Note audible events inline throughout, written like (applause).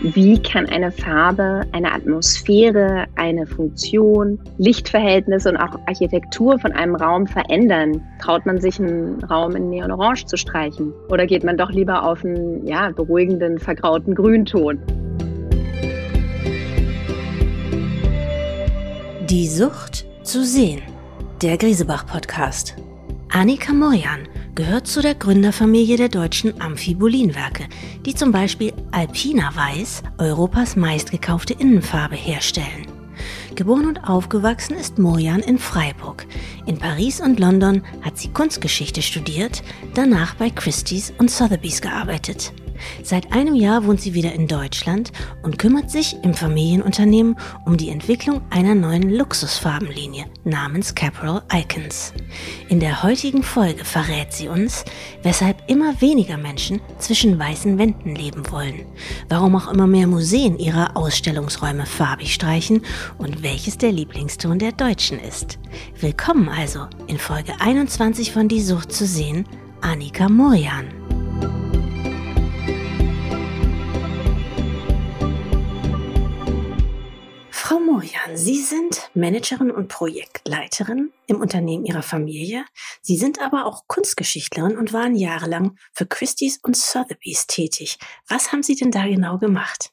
Wie kann eine Farbe eine Atmosphäre, eine Funktion, Lichtverhältnisse und auch Architektur von einem Raum verändern? Traut man sich einen Raum in Neonorange zu streichen? Oder geht man doch lieber auf einen ja, beruhigenden, vergrauten Grünton? Die Sucht zu sehen. Der Griesebach-Podcast. Annika Morjan gehört zu der Gründerfamilie der deutschen Amphibolinwerke, die zum Beispiel Alpina Weiß, Europas meistgekaufte Innenfarbe, herstellen. Geboren und aufgewachsen ist Morjan in Freiburg. In Paris und London hat sie Kunstgeschichte studiert, danach bei Christie's und Sotheby's gearbeitet. Seit einem Jahr wohnt sie wieder in Deutschland und kümmert sich im Familienunternehmen um die Entwicklung einer neuen Luxusfarbenlinie namens Caporal Icons. In der heutigen Folge verrät sie uns, weshalb immer weniger Menschen zwischen weißen Wänden leben wollen, warum auch immer mehr Museen ihre Ausstellungsräume farbig streichen und welches der Lieblingston der Deutschen ist. Willkommen also in Folge 21 von Die Sucht zu sehen, Annika Morian. Sie sind Managerin und Projektleiterin im Unternehmen Ihrer Familie. Sie sind aber auch Kunstgeschichtlerin und waren jahrelang für Christie's und Sotheby's tätig. Was haben Sie denn da genau gemacht?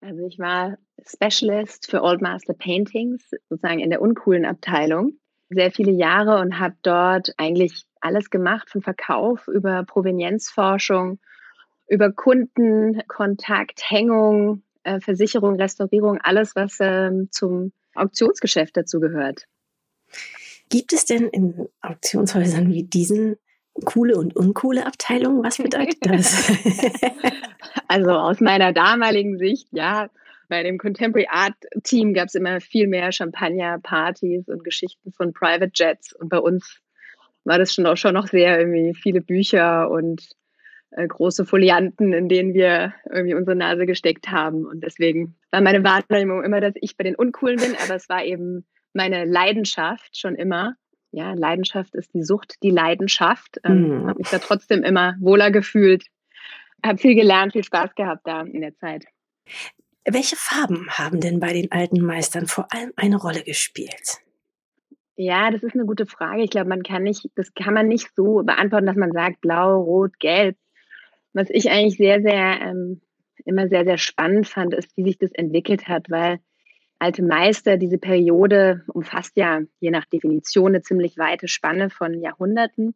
Also ich war Specialist für Old Master Paintings, sozusagen in der uncoolen Abteilung, sehr viele Jahre und habe dort eigentlich alles gemacht, von Verkauf über Provenienzforschung, über Kundenkontakt, Hängung, äh, Versicherung, Restaurierung, alles, was ähm, zum Auktionsgeschäft dazu gehört. Gibt es denn in Auktionshäusern wie diesen coole und uncoole Abteilungen? Was bedeutet das? (laughs) also aus meiner damaligen Sicht, ja, bei dem Contemporary Art Team gab es immer viel mehr Champagner, Partys und Geschichten von Private Jets. Und bei uns war das schon auch schon noch sehr irgendwie viele Bücher und äh, große Folianten, in denen wir irgendwie unsere Nase gesteckt haben. Und deswegen war meine Wahrnehmung immer, dass ich bei den Uncoolen bin, aber es war eben meine Leidenschaft schon immer. Ja, Leidenschaft ist die Sucht, die Leidenschaft. Ähm, mhm. Habe mich da trotzdem immer wohler gefühlt. Habe viel gelernt, viel Spaß gehabt da in der Zeit. Welche Farben haben denn bei den alten Meistern vor allem eine Rolle gespielt? Ja, das ist eine gute Frage. Ich glaube, man kann nicht, das kann man nicht so beantworten, dass man sagt blau, rot, gelb. Was ich eigentlich sehr, sehr, ähm, immer sehr, sehr spannend fand, ist, wie sich das entwickelt hat, weil alte Meister, diese Periode umfasst ja je nach Definition eine ziemlich weite Spanne von Jahrhunderten.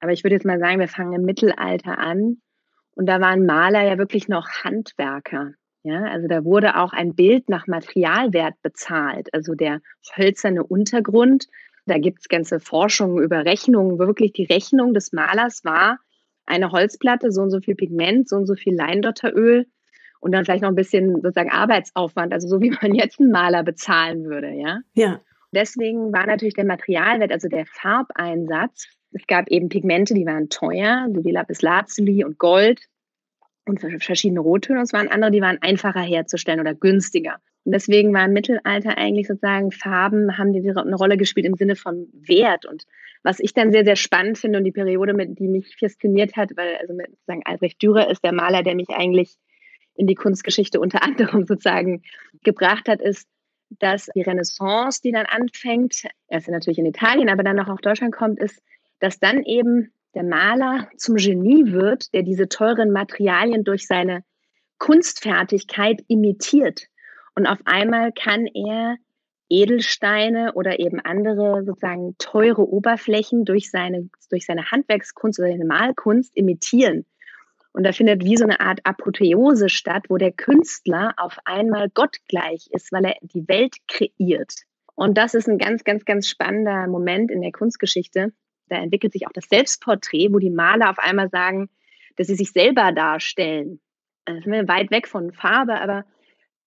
Aber ich würde jetzt mal sagen, wir fangen im Mittelalter an und da waren Maler ja wirklich noch Handwerker. Ja, also da wurde auch ein Bild nach Materialwert bezahlt. Also der hölzerne Untergrund, da gibt es ganze Forschungen über Rechnungen. Wirklich die Rechnung des Malers war, eine Holzplatte, so und so viel Pigment, so und so viel Leindotteröl und dann vielleicht noch ein bisschen sozusagen Arbeitsaufwand, also so wie man (laughs) jetzt einen Maler bezahlen würde, ja. Ja. Deswegen war natürlich der Materialwert, also der Farbeinsatz. Es gab eben Pigmente, die waren teuer, wie Lapislazuli und Gold und verschiedene Rottöne. Und es waren andere, die waren einfacher herzustellen oder günstiger. Und deswegen war im Mittelalter eigentlich sozusagen Farben haben die eine Rolle gespielt im Sinne von Wert und was ich dann sehr, sehr spannend finde und die Periode, mit, die mich fasziniert hat, weil also mit, sozusagen Albrecht Dürer ist der Maler, der mich eigentlich in die Kunstgeschichte unter (laughs) anderem sozusagen gebracht hat, ist, dass die Renaissance, die dann anfängt, erst natürlich in Italien, aber dann noch auf Deutschland kommt, ist, dass dann eben der Maler zum Genie wird, der diese teuren Materialien durch seine Kunstfertigkeit imitiert. Und auf einmal kann er Edelsteine oder eben andere sozusagen teure Oberflächen durch seine, durch seine Handwerkskunst oder seine Malkunst imitieren. Und da findet wie so eine Art Apotheose statt, wo der Künstler auf einmal gottgleich ist, weil er die Welt kreiert. Und das ist ein ganz, ganz, ganz spannender Moment in der Kunstgeschichte. Da entwickelt sich auch das Selbstporträt, wo die Maler auf einmal sagen, dass sie sich selber darstellen. Das sind wir weit weg von Farbe, aber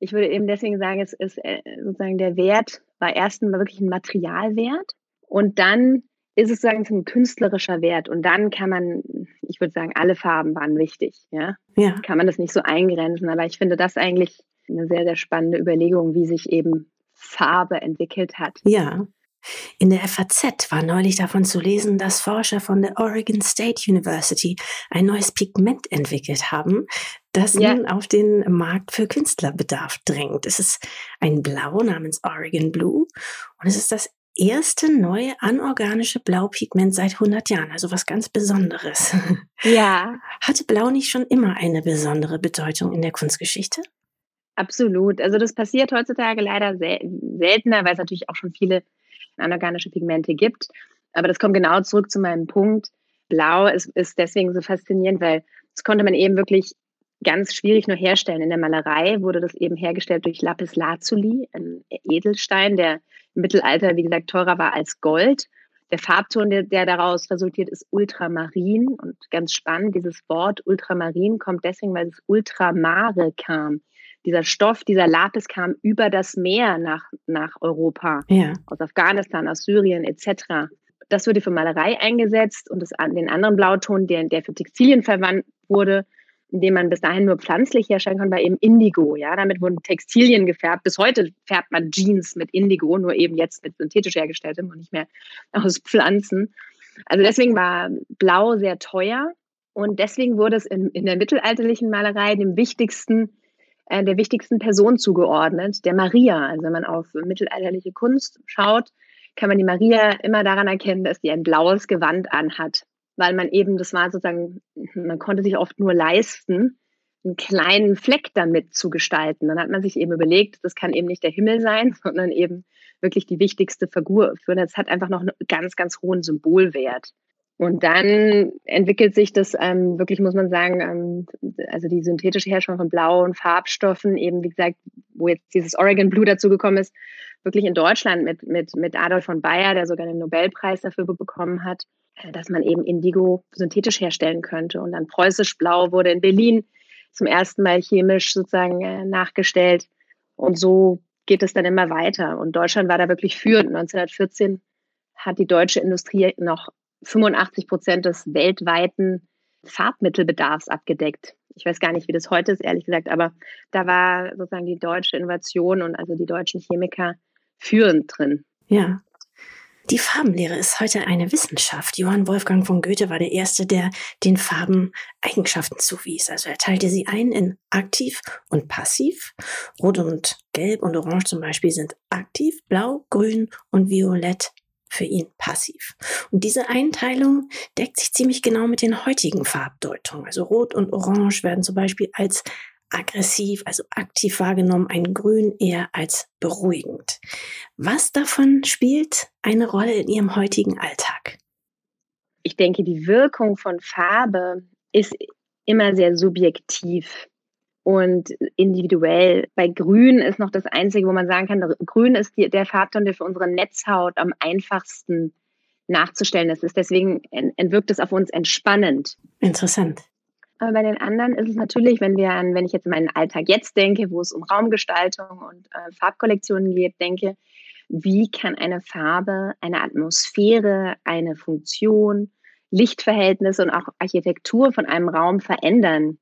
ich würde eben deswegen sagen, es ist äh, sozusagen der Wert war erstens wirklich ein Materialwert und dann ist es sozusagen ein künstlerischer Wert und dann kann man, ich würde sagen, alle Farben waren wichtig, ja. ja. Kann man das nicht so eingrenzen, aber ich finde das eigentlich eine sehr, sehr spannende Überlegung, wie sich eben Farbe entwickelt hat. Ja. In der FAZ war neulich davon zu lesen, dass Forscher von der Oregon State University ein neues Pigment entwickelt haben, das ja. nun auf den Markt für Künstlerbedarf drängt. Es ist ein Blau namens Oregon Blue und es ist das erste neue anorganische Blaupigment seit 100 Jahren, also was ganz Besonderes. (laughs) Ja. Hatte Blau nicht schon immer eine besondere Bedeutung in der Kunstgeschichte? Absolut. Also das passiert heutzutage leider sel seltener, weil es natürlich auch schon viele anorganische Pigmente gibt. Aber das kommt genau zurück zu meinem Punkt. Blau ist, ist deswegen so faszinierend, weil das konnte man eben wirklich ganz schwierig nur herstellen. In der Malerei wurde das eben hergestellt durch Lapis Lazuli, ein Edelstein, der im Mittelalter, wie gesagt, teurer war als Gold. Der Farbton, der, der daraus resultiert, ist Ultramarin. Und ganz spannend, dieses Wort Ultramarin kommt deswegen, weil es Ultramare kam. Dieser Stoff, dieser Lapis kam über das Meer nach, nach Europa, ja. aus Afghanistan, aus Syrien etc. Das wurde für Malerei eingesetzt und das, den anderen Blauton, der, der für Textilien verwandt wurde, den man bis dahin nur pflanzlich herstellen kann, war eben Indigo. Ja, damit wurden Textilien gefärbt. Bis heute färbt man Jeans mit Indigo, nur eben jetzt mit synthetisch hergestelltem und nicht mehr aus Pflanzen. Also deswegen war Blau sehr teuer und deswegen wurde es in, in der mittelalterlichen Malerei dem wichtigsten, äh, der wichtigsten Person zugeordnet, der Maria. Also wenn man auf mittelalterliche Kunst schaut, kann man die Maria immer daran erkennen, dass sie ein blaues Gewand anhat weil man eben, das war sozusagen, man konnte sich oft nur leisten, einen kleinen Fleck damit zu gestalten. Dann hat man sich eben überlegt, das kann eben nicht der Himmel sein, (laughs) sondern eben wirklich die wichtigste Figur das hat einfach noch einen ganz, ganz hohen Symbolwert. Und dann entwickelt sich das ähm, wirklich, muss man sagen, ähm, also die synthetische Herstellung von blauen Farbstoffen, eben wie gesagt, wo jetzt dieses Oregon Blue dazu gekommen ist, wirklich in Deutschland mit, mit, mit Adolf von Bayer, der sogar den Nobelpreis dafür bekommen hat, dass man eben Indigo synthetisch herstellen könnte. Und dann preußisch Blau wurde in Berlin zum ersten Mal chemisch sozusagen äh, nachgestellt. Und so geht es dann immer weiter. Und Deutschland war da wirklich führend. 1914 hat die deutsche Industrie noch 85 Prozent des weltweiten Farbmittelbedarfs abgedeckt. Ich weiß gar nicht, wie das heute ist, ehrlich gesagt, aber da war sozusagen die deutsche Innovation und also die deutschen Chemiker führend drin. Ja, die Farbenlehre ist heute eine Wissenschaft. Johann Wolfgang von Goethe war der Erste, der den Farben Eigenschaften zuwies. Also er teilte sie ein in aktiv und passiv. Rot und Gelb und Orange zum Beispiel sind aktiv, Blau, Grün und Violett für ihn passiv. Und diese Einteilung deckt sich ziemlich genau mit den heutigen Farbdeutungen. Also Rot und Orange werden zum Beispiel als aggressiv, also aktiv wahrgenommen, ein Grün eher als beruhigend. Was davon spielt eine Rolle in Ihrem heutigen Alltag? Ich denke, die Wirkung von Farbe ist immer sehr subjektiv und individuell. Bei Grün ist noch das Einzige, wo man sagen kann, Grün ist die, der Farbton, der für unsere Netzhaut am einfachsten nachzustellen ist. Deswegen entwirkt es auf uns entspannend. Interessant. Aber bei den anderen ist es natürlich, wenn wir an, wenn ich jetzt meinen Alltag jetzt denke, wo es um Raumgestaltung und äh, Farbkollektionen geht, denke, wie kann eine Farbe eine Atmosphäre, eine Funktion, Lichtverhältnisse und auch Architektur von einem Raum verändern?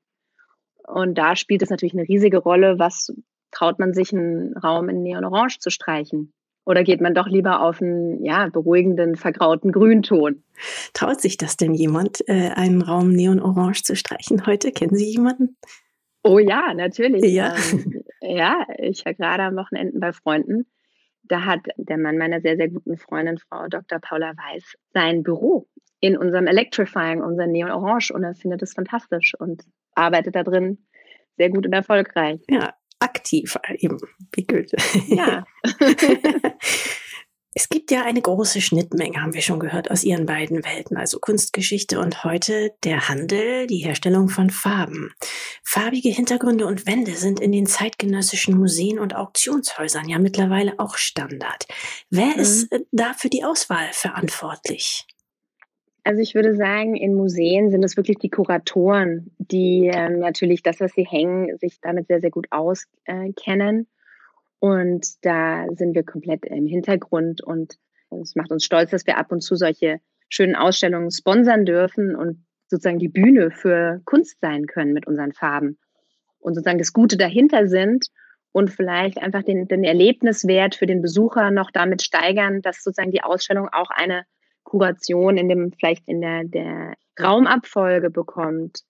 Und da spielt es natürlich eine riesige Rolle, was traut man sich, einen Raum in Neon-Orange zu streichen? Oder geht man doch lieber auf einen ja, beruhigenden, vergrauten Grünton? Traut sich das denn jemand, äh, einen Raum neon-orange zu streichen heute? Kennen Sie jemanden? Oh ja, natürlich. Ja, ähm, ja ich war gerade am Wochenende bei Freunden. Da hat der Mann meiner sehr, sehr guten Freundin, Frau Dr. Paula Weiß, sein Büro in unserem Electrifying, unser Neon Orange und er findet es fantastisch und arbeitet da drin sehr gut und erfolgreich. Ja, aktiv eben, wie Goethe. Ja. (laughs) Es gibt ja eine große Schnittmenge, haben wir schon gehört, aus ihren beiden Welten, also Kunstgeschichte und heute der Handel, die Herstellung von Farben. Farbige Hintergründe und Wände sind in den zeitgenössischen Museen und Auktionshäusern ja mittlerweile auch Standard. Wer mhm. ist äh, da für die Auswahl verantwortlich? Also ich würde sagen, in Museen sind es wirklich die Kuratoren, die ähm, natürlich das, was sie hängen, sich damit sehr, sehr gut auskennen. und da sind wir komplett im Hintergrund und es macht uns stolz, dass wir ab und zu solche schönen Ausstellungen sponsern dürfen und sozusagen die Bühne für Kunst sein können mit unseren Farben. Und sozusagen das Gute dahinter sind und vielleicht einfach den, den Erlebniswert für den Besucher noch damit steigern, dass sozusagen die Ausstellung auch eine Kuration in dem, vielleicht in der, der Raumabfolge bekommt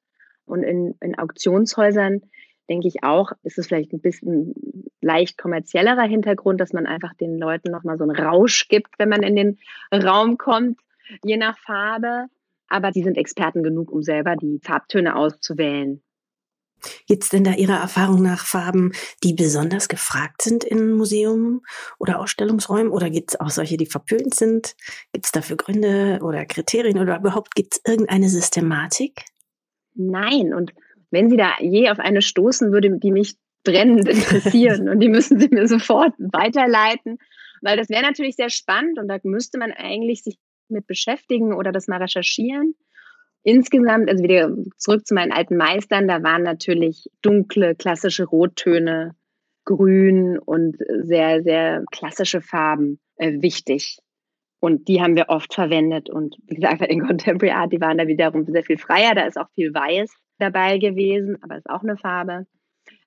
Und in, in Auktionshäusern denke ich auch, ist es vielleicht ein bisschen leicht kommerziellerer Hintergrund, dass man einfach den Leuten nochmal so einen Rausch gibt, wenn man in den Raum kommt, je nach Farbe. Aber die sind Experten genug, um selber die Farbtöne auszuwählen. Gibt es denn da Ihrer Erfahrung nach Farben, die besonders gefragt sind in Museum oder Ausstellungsräumen? Oder gibt es auch solche, die verpönt sind? Gibt es dafür Gründe oder Kriterien oder überhaupt gibt es irgendeine Systematik? Nein, und wenn Sie da je auf eine stoßen, würde die mich brennend interessieren und die müssen Sie mir sofort weiterleiten, weil das wäre natürlich sehr spannend und da müsste man eigentlich sich mit beschäftigen oder das mal recherchieren. Insgesamt, also wieder zurück zu meinen alten Meistern, da waren natürlich dunkle, klassische Rottöne, Grün und sehr, sehr klassische Farben äh, wichtig. Und die haben wir oft verwendet. Und wie gesagt, den Contemporary Art, die waren da wiederum sehr viel freier. Da ist auch viel Weiß dabei gewesen, aber ist auch eine Farbe.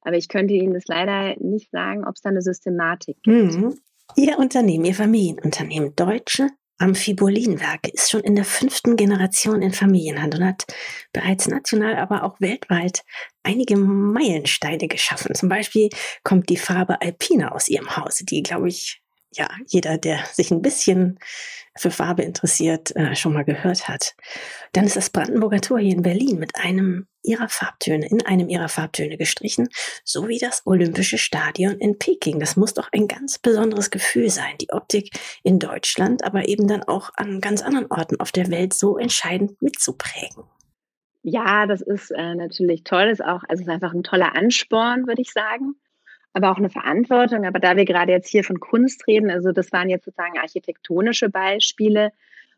Aber ich könnte Ihnen das leider nicht sagen, ob es da eine Systematik gibt. Mhm. Ihr Unternehmen, Ihr Familienunternehmen, Deutsche Amphibolinwerke ist schon in der fünften Generation in Familienhand und hat bereits national, aber auch weltweit einige Meilensteine geschaffen. Zum Beispiel kommt die Farbe Alpina aus ihrem Hause, die, glaube ich, ja, jeder, der sich ein bisschen für Farbe interessiert, äh, schon mal gehört hat. Dann ist das Brandenburger Tor hier in Berlin mit einem ihrer Farbtöne, in einem ihrer Farbtöne gestrichen, sowie das Olympische Stadion in Peking. Das muss doch ein ganz besonderes Gefühl sein, die Optik in Deutschland, aber eben dann auch an ganz anderen Orten auf der Welt so entscheidend mitzuprägen. Ja, das ist äh, natürlich toll, das ist auch, also es ist einfach ein toller Ansporn, würde ich sagen aber auch eine Verantwortung. Aber da wir gerade jetzt hier von Kunst reden, also das waren jetzt sozusagen architektonische Beispiele,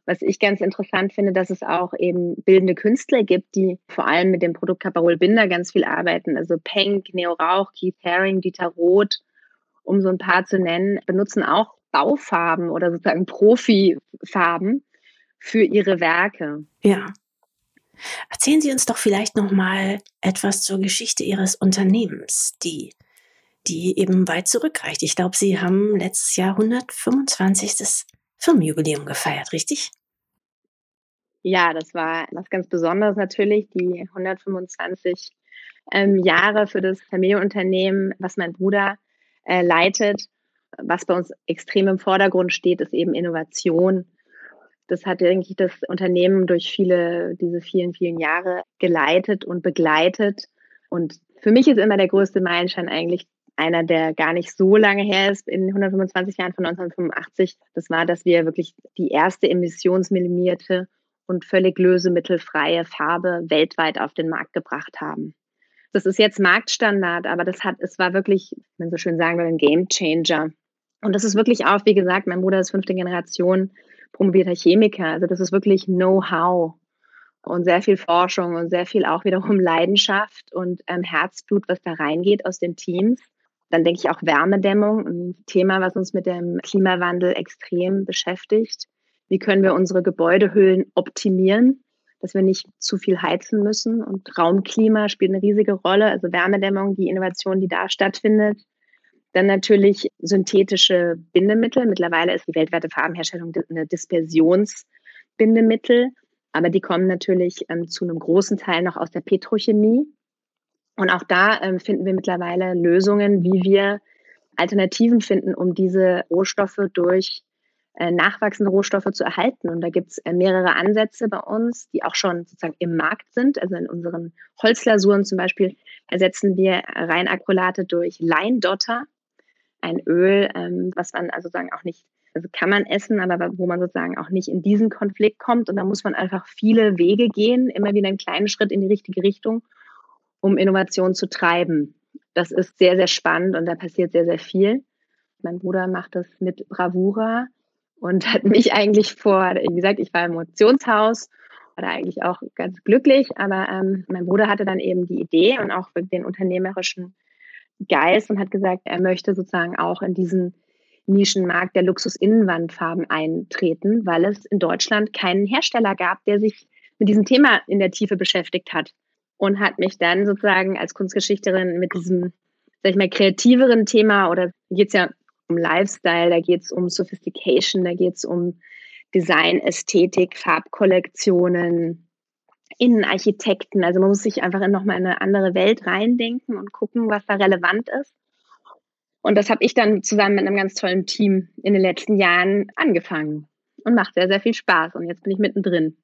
was ich ganz interessant finde, dass es auch eben bildende Künstler gibt, die vor allem mit dem Produkt Caparol Binder ganz viel arbeiten. Also Penk, Neo Rauch, Keith Haring, Dieter Roth, um so ein paar zu nennen, benutzen auch Baufarben oder sozusagen Profifarben für ihre Werke. Ja. Erzählen Sie uns doch vielleicht noch mal etwas zur Geschichte Ihres Unternehmens, die die eben weit zurückreicht. Ich glaube, Sie haben letztes Jahr 125. Firmenjubiläum gefeiert, richtig? Ja, das war was ganz Besonderes natürlich, die 125 ähm, Jahre für das Familienunternehmen, was mein Bruder äh, leitet. Was bei uns extrem im Vordergrund steht, ist eben Innovation. Das hat eigentlich das Unternehmen durch viele, diese vielen, vielen Jahre geleitet und begleitet. Und für mich ist immer der größte Meilenstein eigentlich einer, der gar nicht so lange her ist, in 125 Jahren von 1985. Das war, dass wir wirklich die erste emissionsminimierte und völlig lösemittelfreie Farbe weltweit auf den Markt gebracht haben. Das ist jetzt Marktstandard, aber das hat, es war wirklich, wenn so schön sagen will, ein Game Changer. Und das ist wirklich auch, wie gesagt, mein Bruder ist fünfte Generation promovierter Chemiker. Also das ist wirklich Know-how und sehr viel Forschung und sehr viel auch wiederum Leidenschaft und ähm, Herzblut, was da reingeht aus den Teams. Dann denke ich auch Wärmedämmung, ein Thema, was uns mit dem Klimawandel extrem beschäftigt. Wie können wir unsere Gebäudehüllen optimieren, dass wir nicht zu viel heizen müssen? Und Raumklima spielt eine riesige Rolle, also Wärmedämmung, die Innovation, die da stattfindet. Dann natürlich synthetische Bindemittel. Mittlerweile ist die weltweite Farbenherstellung eine Dispersionsbindemittel, aber die kommen natürlich ähm, zu einem großen Teil noch aus der Petrochemie. Und auch da ähm, finden wir mittlerweile Lösungen, wie wir Alternativen finden, um diese Rohstoffe durch äh, nachwachsende Rohstoffe zu erhalten. Und da gibt es äh, mehrere Ansätze bei uns, die auch schon sozusagen im Markt sind. Also in unseren Holzlasuren zum Beispiel ersetzen wir Reinacrylate durch Leindotter, ein Öl, ähm, was man also sozusagen auch nicht, also kann man essen, aber wo man sozusagen auch nicht in diesen Konflikt kommt. Und da muss man einfach viele Wege gehen, immer wieder einen kleinen Schritt in die richtige Richtung, um Innovation zu treiben. Das ist sehr, sehr spannend und da passiert sehr, sehr viel. Mein Bruder macht das mit Bravura und hat (laughs) mich eigentlich vor, wie gesagt, ich war im Auktionshaus, war da eigentlich auch ganz glücklich, aber ähm, mein Bruder hatte dann eben die Idee und auch den unternehmerischen Geist und hat gesagt, er möchte sozusagen auch in diesen Nischenmarkt der Luxus-Innenwandfarben eintreten, weil es in Deutschland keinen Hersteller gab, der sich mit diesem Thema in der Tiefe beschäftigt hat und hat mich dann sozusagen als Kunstgeschichterin mit diesem, sag ich mal, kreativeren Thema oder geht es ja um Lifestyle, da geht es um Sophistication, da geht es um Design, Ästhetik, Farbkollektionen, Innenarchitekten. Also man muss sich einfach in nochmal eine andere Welt reindenken und gucken, was da relevant ist. Und das habe ich dann zusammen mit einem ganz tollen Team in den letzten Jahren angefangen und macht sehr, sehr viel Spaß. Und jetzt bin ich mittendrin.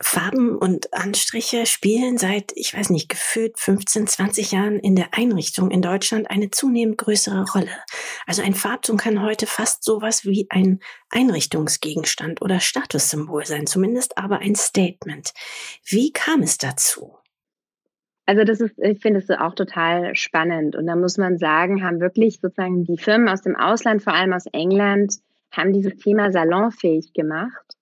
Farben und Anstriche spielen seit, ich weiß nicht, gefühlt 15, 20 Jahren in der Einrichtung in Deutschland eine zunehmend größere Rolle. Also ein Farbton kann heute fast sowas wie ein Einrichtungsgegenstand oder Statussymbol sein, zumindest aber ein Statement. Wie kam es dazu? Also das ist, ich finde es auch total spannend. Und da muss man sagen, haben wirklich sozusagen die Firmen aus dem Ausland, vor allem aus England, haben dieses Thema salonfähig gemacht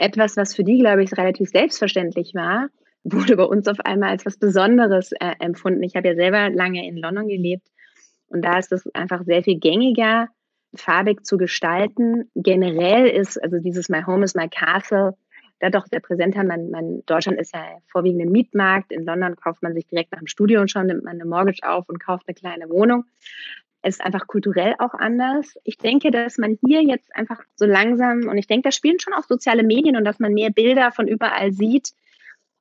etwas, was für die, glaube ich, relativ selbstverständlich war, wurde bei uns auf einmal als was Besonderes äh, empfunden. Ich habe ja selber lange in London gelebt und da ist es einfach sehr viel gängiger, farbig zu gestalten. Generell ist also dieses My Home is My Castle da doch sehr präsenter. Man, man, Deutschland ist ja vorwiegend ein Mietmarkt. In London kauft man sich direkt nach dem Studium schon, nimmt man eine Mortgage auf und kauft eine kleine Wohnung. Es ist einfach kulturell auch anders. Ich denke, dass man hier jetzt einfach so langsam, und ich denke, da spielen schon auch soziale Medien und dass man mehr Bilder von überall sieht,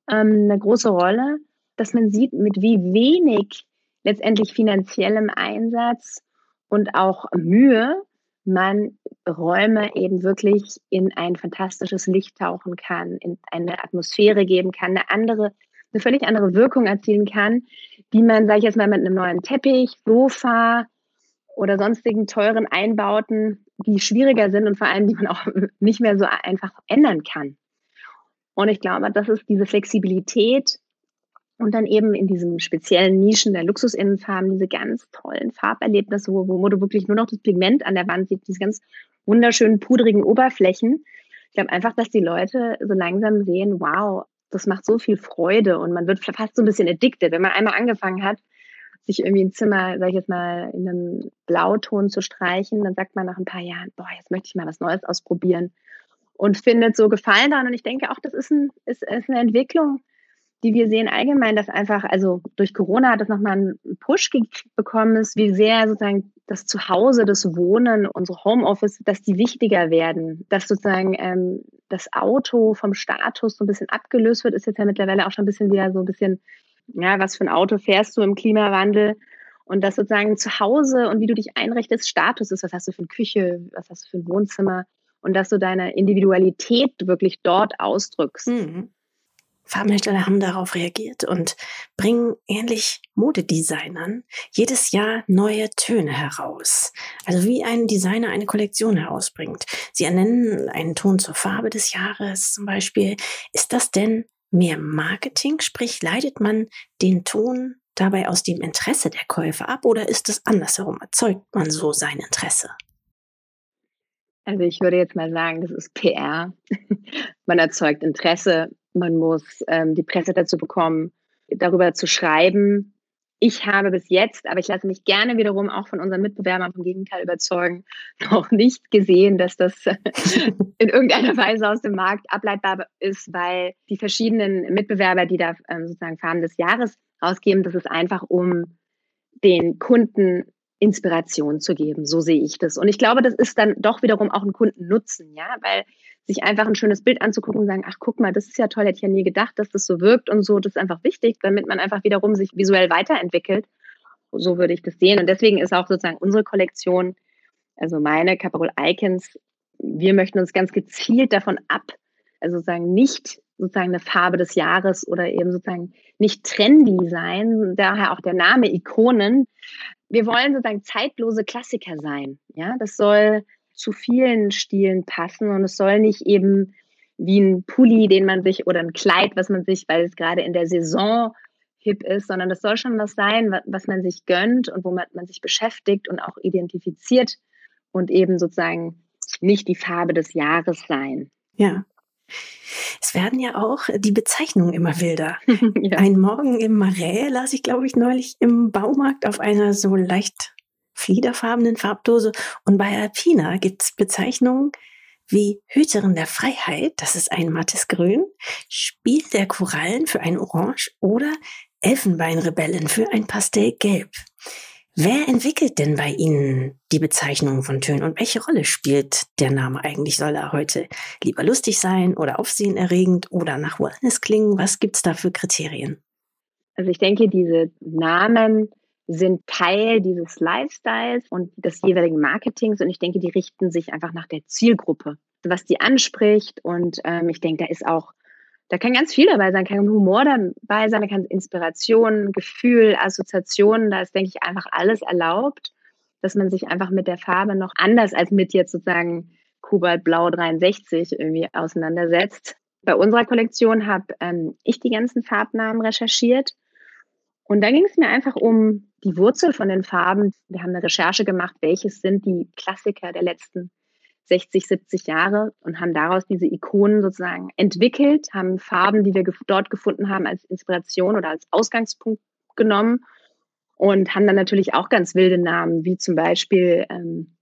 ähm, eine große Rolle, dass man sieht, mit wie wenig letztendlich finanziellem Einsatz und auch Mühe man Räume eben wirklich in ein fantastisches Licht tauchen kann, in eine Atmosphäre geben kann, eine andere, eine völlig andere Wirkung erzielen kann, die man, sage ich jetzt mal, mit einem neuen Teppich, Sofa, oder sonstigen teuren Einbauten, die schwieriger sind und vor allem, die man auch (laughs) nicht mehr so einfach ändern kann. Und ich glaube, das ist diese Flexibilität und dann eben in diesen speziellen Nischen der Luxusinnenfarben diese ganz tollen Farberlebnisse, wo, wo du wirklich nur noch das Pigment an der Wand siehst, diese ganz wunderschönen pudrigen Oberflächen. Ich glaube einfach, dass die Leute so langsam sehen, wow, das macht so viel Freude und man wird fast so ein bisschen addicted. Wenn man einmal angefangen hat, sich irgendwie ein Zimmer, sag ich jetzt mal, in einem Blauton zu streichen, dann sagt man nach ein paar Jahren, boah, jetzt möchte ich mal was Neues ausprobieren und findet so Gefallen daran. Und ich denke auch, das ist, ein, ist, ist eine Entwicklung, die wir sehen allgemein, dass einfach, also durch Corona hat das nochmal einen Push bekommen ist, wie sehr sozusagen das Zuhause, das Wohnen, unsere Homeoffice, dass die wichtiger werden, dass sozusagen ähm, das Auto vom Status so ein bisschen abgelöst wird, ist jetzt ja mittlerweile auch schon ein bisschen wieder so ein bisschen ja, was für ein Auto fährst du im Klimawandel? Und das sozusagen zu Hause und wie du dich einrichtest, Status ist, was hast du für eine Küche, was hast du für ein Wohnzimmer und dass du deine Individualität wirklich dort ausdrückst. Mhm. Farbenhersteller haben darauf reagiert und bringen ähnlich Modedesignern jedes Jahr neue Töne heraus. Also wie ein Designer eine Kollektion herausbringt. Sie ernennen einen Ton zur Farbe des Jahres zum Beispiel. Ist das denn mehr Marketing? Sprich, leitet man den Ton dabei aus dem Interesse der Käufer ab oder ist es andersherum? Erzeugt man so sein Interesse? Also ich würde jetzt mal sagen, das ist PR. (laughs) man erzeugt Interesse, man muss ähm, die Presse dazu bekommen, darüber zu schreiben, ich habe bis jetzt, aber ich lasse mich gerne wiederum auch von unseren Mitbewerbern vom Gegenteil überzeugen, (laughs) noch nicht gesehen, dass das (laughs) in irgendeiner Weise aus dem Markt ableitbar ist, weil die verschiedenen Mitbewerber, die da ähm, sozusagen Farben des Jahres rausgeben, das ist einfach um den Kunden Inspiration zu geben. So sehe ich das. Und ich glaube, das ist dann doch wiederum auch ein Kundennutzen, ja, weil sich einfach ein schönes Bild anzugucken und sagen, ach guck mal, das ist ja toll, hätte ich ja nie gedacht, dass das so wirkt und so, das ist einfach wichtig, damit man einfach wiederum sich visuell weiterentwickelt. So würde ich das sehen. Und deswegen ist auch sozusagen unsere Kollektion, also meine Caparol Icons, wir möchten uns ganz gezielt davon ab, also sozusagen nicht sozusagen eine Farbe des Jahres oder eben sozusagen nicht trendy sein, daher auch der Name Ikonen, wir wollen sozusagen zeitlose Klassiker sein. Ja, das soll zu vielen Stilen passen und es soll nicht eben wie ein Pulli, den man sich oder ein Kleid, was man sich, weil es gerade in der Saison hip ist, sondern das soll schon was sein, was man sich gönnt und womit man sich beschäftigt und auch identifiziert und eben sozusagen nicht die Farbe des Jahres sein. Ja. Es werden ja auch die Bezeichnungen immer wilder. (laughs) ja. Ein Morgen im Marais las ich, glaube ich, neulich im Baumarkt auf einer so leicht fliederfarbenen Farbdose. Und bei Alpina gibt es Bezeichnungen wie Hüterin der Freiheit, das ist ein mattes Grün, Spiel der Korallen für ein Orange oder Elfenbeinrebellen für ein Pastellgelb. Wer entwickelt denn bei Ihnen die Bezeichnung von Tönen und welche Rolle spielt der Name eigentlich? Soll er heute lieber lustig sein oder aufsehenerregend oder nach Wellness klingen? Was gibt es da für Kriterien? Also ich denke, diese Namen sind Teil dieses Lifestyles und des jeweiligen Marketings und ich denke, die richten sich einfach nach der Zielgruppe, was die anspricht und ähm, ich denke, da ist auch da kann ganz viel dabei sein, kann Humor dabei sein, da kann Inspiration, Gefühl, Assoziationen, da ist, denke ich, einfach alles erlaubt, dass man sich einfach mit der Farbe noch anders als mit jetzt sozusagen Kobaltblau 63 irgendwie auseinandersetzt. Bei unserer Kollektion habe ähm, ich die ganzen Farbnamen recherchiert und da ging es mir einfach um die Wurzel von den Farben. Wir haben eine Recherche gemacht, welches sind die Klassiker der letzten 60, 70 Jahre und haben daraus diese Ikonen sozusagen entwickelt, haben Farben, die wir dort gefunden haben, als Inspiration oder als Ausgangspunkt genommen und haben dann natürlich auch ganz wilde Namen, wie zum Beispiel, ähm,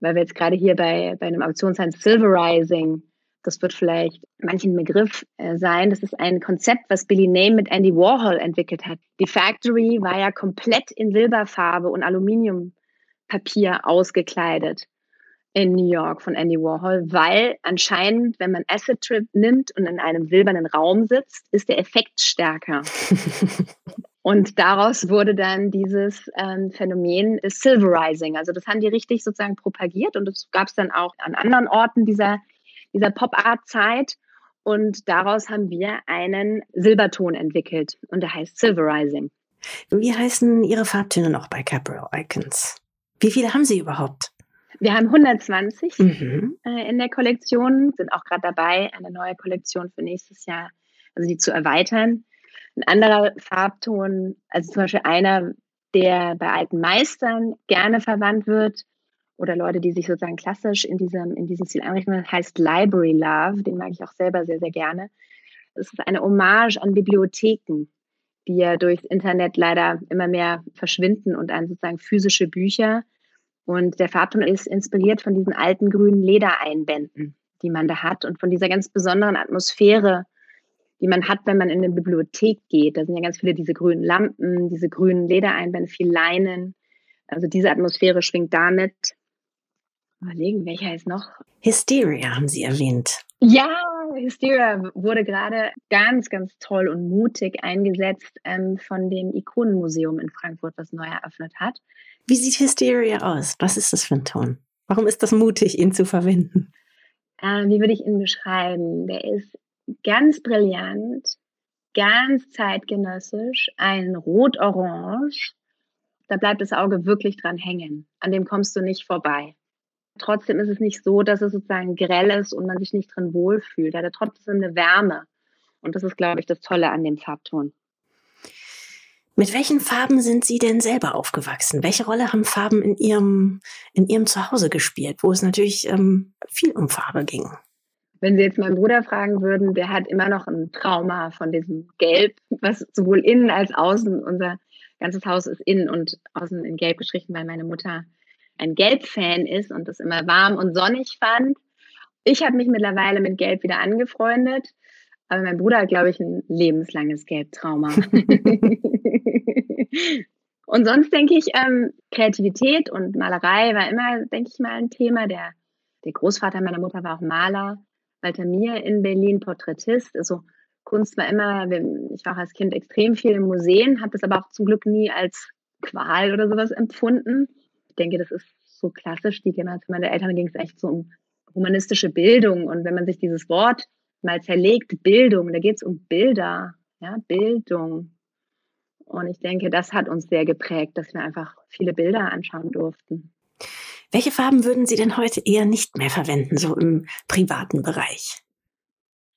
weil wir jetzt gerade hier bei, bei einem Auktion sein, Silverizing, das wird vielleicht manchen Begriff äh, sein. Das ist ein Konzept, was Billy Name mit Andy Warhol entwickelt hat. Die Factory war ja komplett in Silberfarbe und Aluminiumpapier ausgekleidet in New York von Andy Warhol, weil anscheinend, wenn man Acid Trip nimmt und in einem silbernen Raum sitzt, ist der Effekt stärker. (laughs) und daraus wurde dann dieses ähm, Phänomen Silverizing. Also das haben die richtig sozusagen propagiert und das gab es dann auch an anderen Orten dieser, dieser Pop-Art-Zeit. Und daraus haben wir einen Silberton entwickelt und der heißt Silverizing. Wie heißen Ihre Farbtöne noch bei Capro Icons? Wie viele haben Sie überhaupt? Wir haben 120 mhm. äh, in der Kollektion, sind auch gerade dabei, eine neue Kollektion für nächstes Jahr, also die zu erweitern. Ein anderer Farbton, also zum Beispiel einer, der bei alten Meistern gerne verwandt wird, oder Leute, die sich sozusagen klassisch in diesem, in diesem Stil einrichten, heißt Library Love. Den mag ich auch selber sehr, sehr gerne. Es ist eine Hommage an Bibliotheken, die ja durchs Internet leider immer mehr verschwinden und an sozusagen physische Bücher und der Farbton ist inspiriert von diesen alten grünen Ledereinbänden, die man da hat und von dieser ganz besonderen Atmosphäre, die man hat, wenn man in eine Bibliothek geht. Da sind ja ganz viele diese grünen Lampen, diese grünen Ledereinbände, viel Leinen. Also diese Atmosphäre schwingt damit. Überlegen, welcher ist noch? Hysteria haben Sie erwähnt. Ja, Hysteria wurde gerade ganz, ganz toll und mutig eingesetzt ähm, von dem Ikonenmuseum in Frankfurt, was neu eröffnet hat. Wie sieht Hysteria aus? Was ist das für ein Ton? Warum ist das mutig, ihn zu verwenden? Äh, wie würde ich ihn beschreiben? Der ist ganz brillant, ganz zeitgenössisch, ein rot-orange. Da bleibt das Auge wirklich dran hängen. An dem kommst du nicht vorbei. Trotzdem ist es nicht so, dass es sozusagen grell ist und man sich nicht drin wohlfühlt. Er hat trotzdem eine Wärme. Und das ist, glaube ich, das Tolle an dem Farbton. Mit welchen Farben sind Sie denn selber aufgewachsen? Welche Rolle haben Farben in Ihrem, in Ihrem Zuhause gespielt, wo es natürlich ähm, viel um Farbe ging? Wenn Sie jetzt meinen Bruder fragen würden, der hat immer noch ein Trauma von diesem Gelb, was sowohl innen als außen, unser ganzes Haus ist innen und außen in Gelb gestrichen, weil meine Mutter ein Gelb-Fan ist und das immer warm und sonnig fand. Ich habe mich mittlerweile mit Gelb wieder angefreundet, aber mein Bruder hat, glaube ich, ein lebenslanges Gelbtrauma. (laughs) und sonst denke ich, ähm, Kreativität und Malerei war immer, denke ich mal, ein Thema. Der, der Großvater meiner Mutter war auch Maler. Walter Mier in Berlin Porträtist. Also Kunst war immer, ich war auch als Kind extrem viel in Museen, habe das aber auch zum Glück nie als Qual oder sowas empfunden. Ich denke, das ist so klassisch. Die Generation meiner Eltern ging es echt so um humanistische Bildung. Und wenn man sich dieses Wort mal zerlegt, Bildung, da geht es um Bilder, ja, Bildung. Und ich denke, das hat uns sehr geprägt, dass wir einfach viele Bilder anschauen durften. Welche Farben würden Sie denn heute eher nicht mehr verwenden, so im privaten Bereich?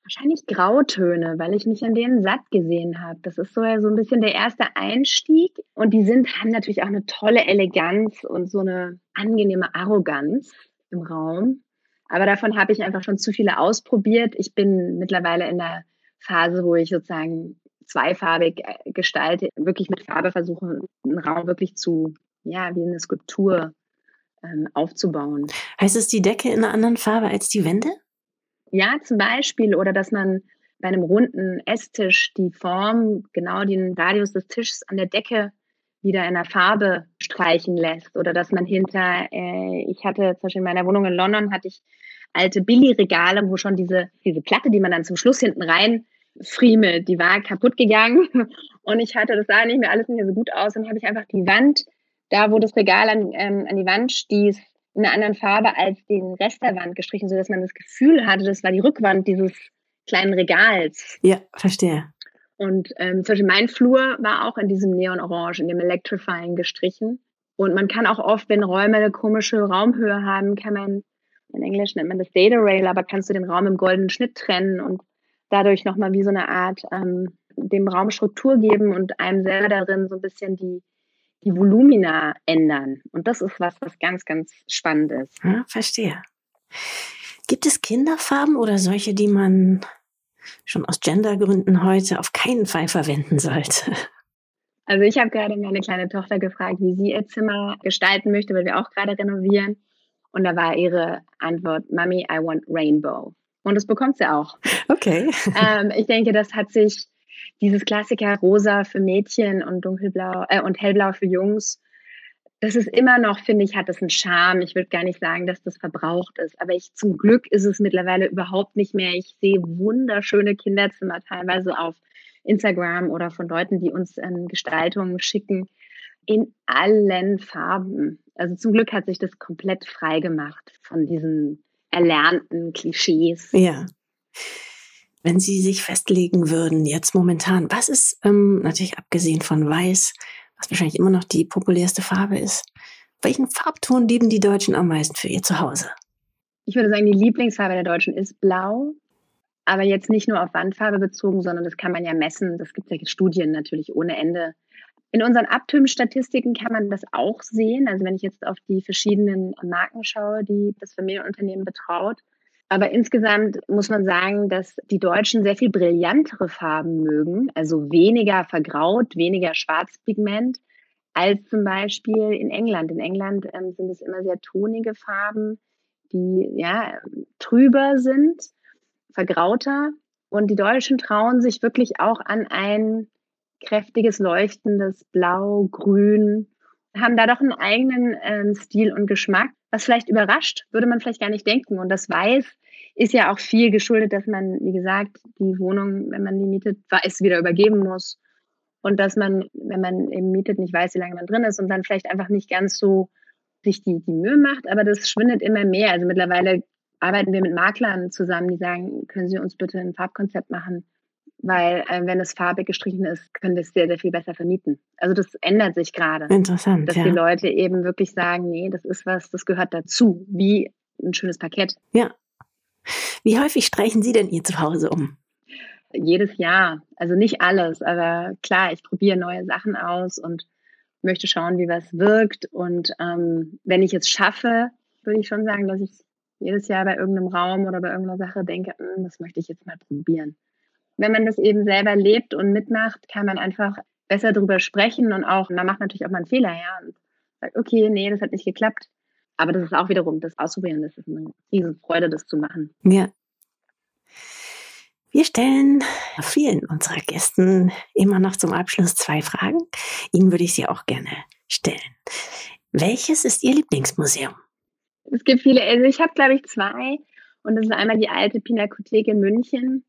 Wahrscheinlich Grautöne, weil ich mich an denen satt gesehen habe. Das ist so, ja so ein bisschen der erste Einstieg. Und die sind, haben natürlich auch eine tolle Eleganz und so eine angenehme Arroganz im Raum. Aber davon habe ich einfach schon zu viele ausprobiert. Ich bin mittlerweile in der Phase, wo ich sozusagen zweifarbig äh, gestalte, wirklich mit Farbe versuche, einen Raum wirklich zu, ja, wie eine Skulptur ähm, aufzubauen. Heißt es die Decke in einer anderen Farbe als die Wände? Ja, zum Beispiel. Oder dass man bei einem runden Esstisch die Form, genau den Radius des Tisches an der Decke wieder in der Farbe streichen lässt oder dass man hinter, äh, ich hatte zum Beispiel in meiner Wohnung in London hatte ich alte Billy-Regale, wo schon diese, diese Platte, die man dann zum Schluss hinten rein friemelt, die war kaputt gegangen (laughs) und ich hatte, das sah nicht mehr alles nicht mehr so gut aus und habe ich einfach die Wand, da wo das Regal an, ähm, an die Wand stieß, in einer anderen Farbe als den Rest der Wand gestrichen, sodass man das Gefühl hatte, das war die Rückwand dieses kleinen Regals. Ja, verstehe. Und ähm, zum Beispiel mein Flur war auch in diesem Neon-Orange, in dem Electrifying gestrichen. Und man kann auch oft, wenn Räume eine komische Raumhöhe haben, kann man, in Englisch nennt man das Data Rail, aber kannst du den Raum im goldenen Schnitt trennen und dadurch nochmal wie so eine Art ähm, dem Raum Struktur geben und einem selber darin so ein bisschen die, die Volumina ändern. Und das ist was, was ganz, ganz spannend ist. Ja, verstehe. Gibt es Kinderfarben oder solche, die man schon aus Gendergründen heute auf keinen Fall verwenden sollte? Also ich habe gerade meine kleine Tochter gefragt, wie sie ihr Zimmer gestalten möchte, weil wir auch gerade renovieren. Und da war ihre Antwort, Mami, I want Rainbow. Und das bekommt sie auch. Okay. Ähm, ich denke, das hat sich dieses Klassiker Rosa für Mädchen und dunkelblau äh, und hellblau für Jungs. Das ist immer noch, finde ich, hat das einen Charme. Ich würde gar nicht sagen, dass das verbraucht ist. Aber ich, zum Glück ist es mittlerweile überhaupt nicht mehr. Ich sehe wunderschöne Kinderzimmer teilweise auf Instagram oder von Leuten, die uns ähm, Gestaltungen schicken in allen Farben. Also zum Glück hat sich das komplett frei gemacht von diesen erlernten Klischees. Ja. Wenn Sie sich festlegen würden, jetzt momentan, was ist, ähm, natürlich abgesehen von Weiß, was wahrscheinlich immer noch die populärste Farbe ist, welchen Farbton lieben die Deutschen am meisten für ihr Zuhause? Ich würde sagen, die Lieblingsfarbe der Deutschen ist blau, aber jetzt nicht nur auf Wandfarbe bezogen, sondern das kann man ja messen. Das gibt ja Studien natürlich ohne Ende. In unseren Abtömstatistiken kann man das auch sehen. Also wenn ich jetzt auf die verschiedenen Marken schaue, die das Familienunternehmen betraut, aber insgesamt muss man sagen, dass die Deutschen sehr viel brillantere Farben mögen, also weniger vergraut, weniger Schwarzpigment als zum Beispiel in England. In England ähm, sind es immer sehr tonige Farben, die ja trüber sind, vergrauter. Und die Deutschen trauen sich wirklich auch an ein kräftiges, leuchtendes Blau, Grün, haben da doch einen eigenen äh, Stil und Geschmack, was vielleicht überrascht, würde man vielleicht gar nicht denken. Und das Weiß ist ja auch viel geschuldet, dass man, wie gesagt, die Wohnung, wenn man die mietet, weiß wieder übergeben muss. Und dass man, wenn man eben mietet, nicht weiß, wie lange man drin ist und dann vielleicht einfach nicht ganz so sich die, die Mühe macht. Aber das schwindet immer mehr. Also mittlerweile arbeiten wir mit Maklern zusammen, die sagen, können Sie uns bitte ein Farbkonzept machen? Weil äh, wenn es farbig gestrichen ist, können wir es sehr, sehr viel besser vermieten. Also das ändert sich gerade. Interessant. Dass ja. die Leute eben wirklich sagen, nee, das ist was, das gehört dazu, wie ein schönes Parkett. Ja. Wie häufig streichen Sie denn Ihr Zuhause um? Jedes Jahr. Also nicht alles, aber klar, ich probiere neue Sachen aus und möchte schauen, wie was wirkt. Und ähm, wenn ich es schaffe, würde ich schon sagen, dass ich jedes Jahr bei irgendeinem Raum oder bei irgendeiner Sache denke, hm, das möchte ich jetzt mal probieren wenn man das eben selber lebt und mitmacht, kann man einfach besser darüber sprechen und auch, man macht natürlich auch mal einen Fehler, ja, und sagt, okay, nee, das hat nicht geklappt. Aber das ist auch wiederum das Ausprobieren, das ist eine Riesenfreude, das zu machen. Ja. Wir stellen vielen unserer Gästen immer noch zum Abschluss zwei Fragen. Ihnen würde ich sie auch gerne stellen. Welches ist Ihr Lieblingsmuseum? Es gibt viele, also ich habe glaube ich zwei. Und das ist einmal die alte Pinakothek in München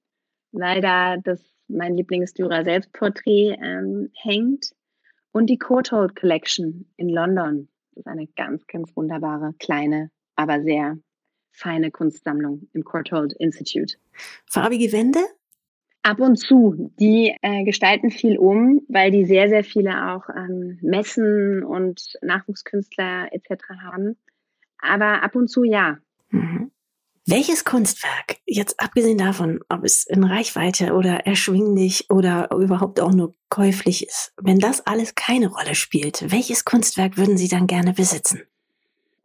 weil da das mein Lieblingsdürer Selbstporträt ähm, hängt. Und die Courtauld Collection in London. Das ist eine ganz, ganz wunderbare, kleine, aber sehr feine Kunstsammlung im Courtauld Institute. Farbige Wände? Ab und zu. Die äh, gestalten viel um, weil die sehr, sehr viele auch ähm, Messen und Nachwuchskünstler etc. haben. Aber ab und zu ja. Mhm. Welches Kunstwerk, jetzt abgesehen davon, ob es in Reichweite oder erschwinglich oder überhaupt auch nur käuflich ist, wenn das alles keine Rolle spielt, welches Kunstwerk würden Sie dann gerne besitzen?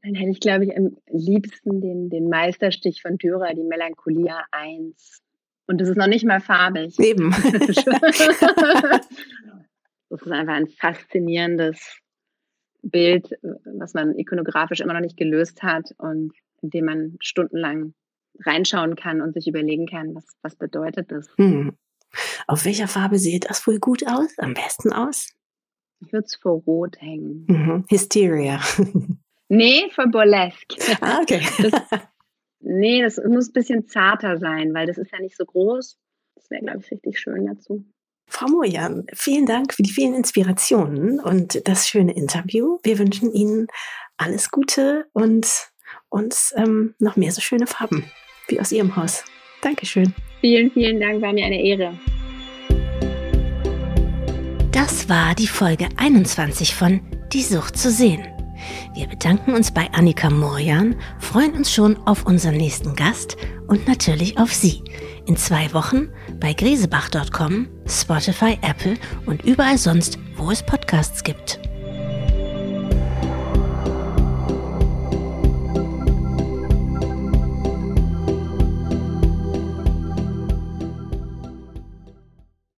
Dann hätte ich, glaube ich, am liebsten den, den Meisterstich von Dürer, die Melancholia 1. Und das ist noch nicht mal farbig. Eben. (laughs) das ist einfach ein faszinierendes Bild, was man ikonografisch immer noch nicht gelöst hat und in dem man stundenlang reinschauen kann und sich überlegen kann, was, was bedeutet das. Hm. Auf welcher Farbe sieht das wohl gut aus, am besten aus? Ich würde es vor Rot hängen. Mhm. Hysteria. nee, vor Burlesque. Ah, okay. (laughs) Das, nee, das muss ein bisschen zarter sein, weil das ist ja nicht so groß. Das wäre, glaube ich, richtig schön dazu. Frau Mojan, vielen Dank für die vielen Inspirationen und das schöne Interview. Wir wünschen Ihnen alles Gute und uns ähm, noch mehr so schöne Farben wie aus Ihrem Haus. Dankeschön. Vielen, vielen Dank, war mir eine Ehre. Das war die Folge 21 von Die Sucht zu sehen. Wir bedanken uns bei Annika Morjan, freuen uns schon auf unseren nächsten Gast und natürlich auf Sie. In zwei Wochen bei grisebach.com, Spotify, Apple und überall sonst, wo es Podcasts gibt.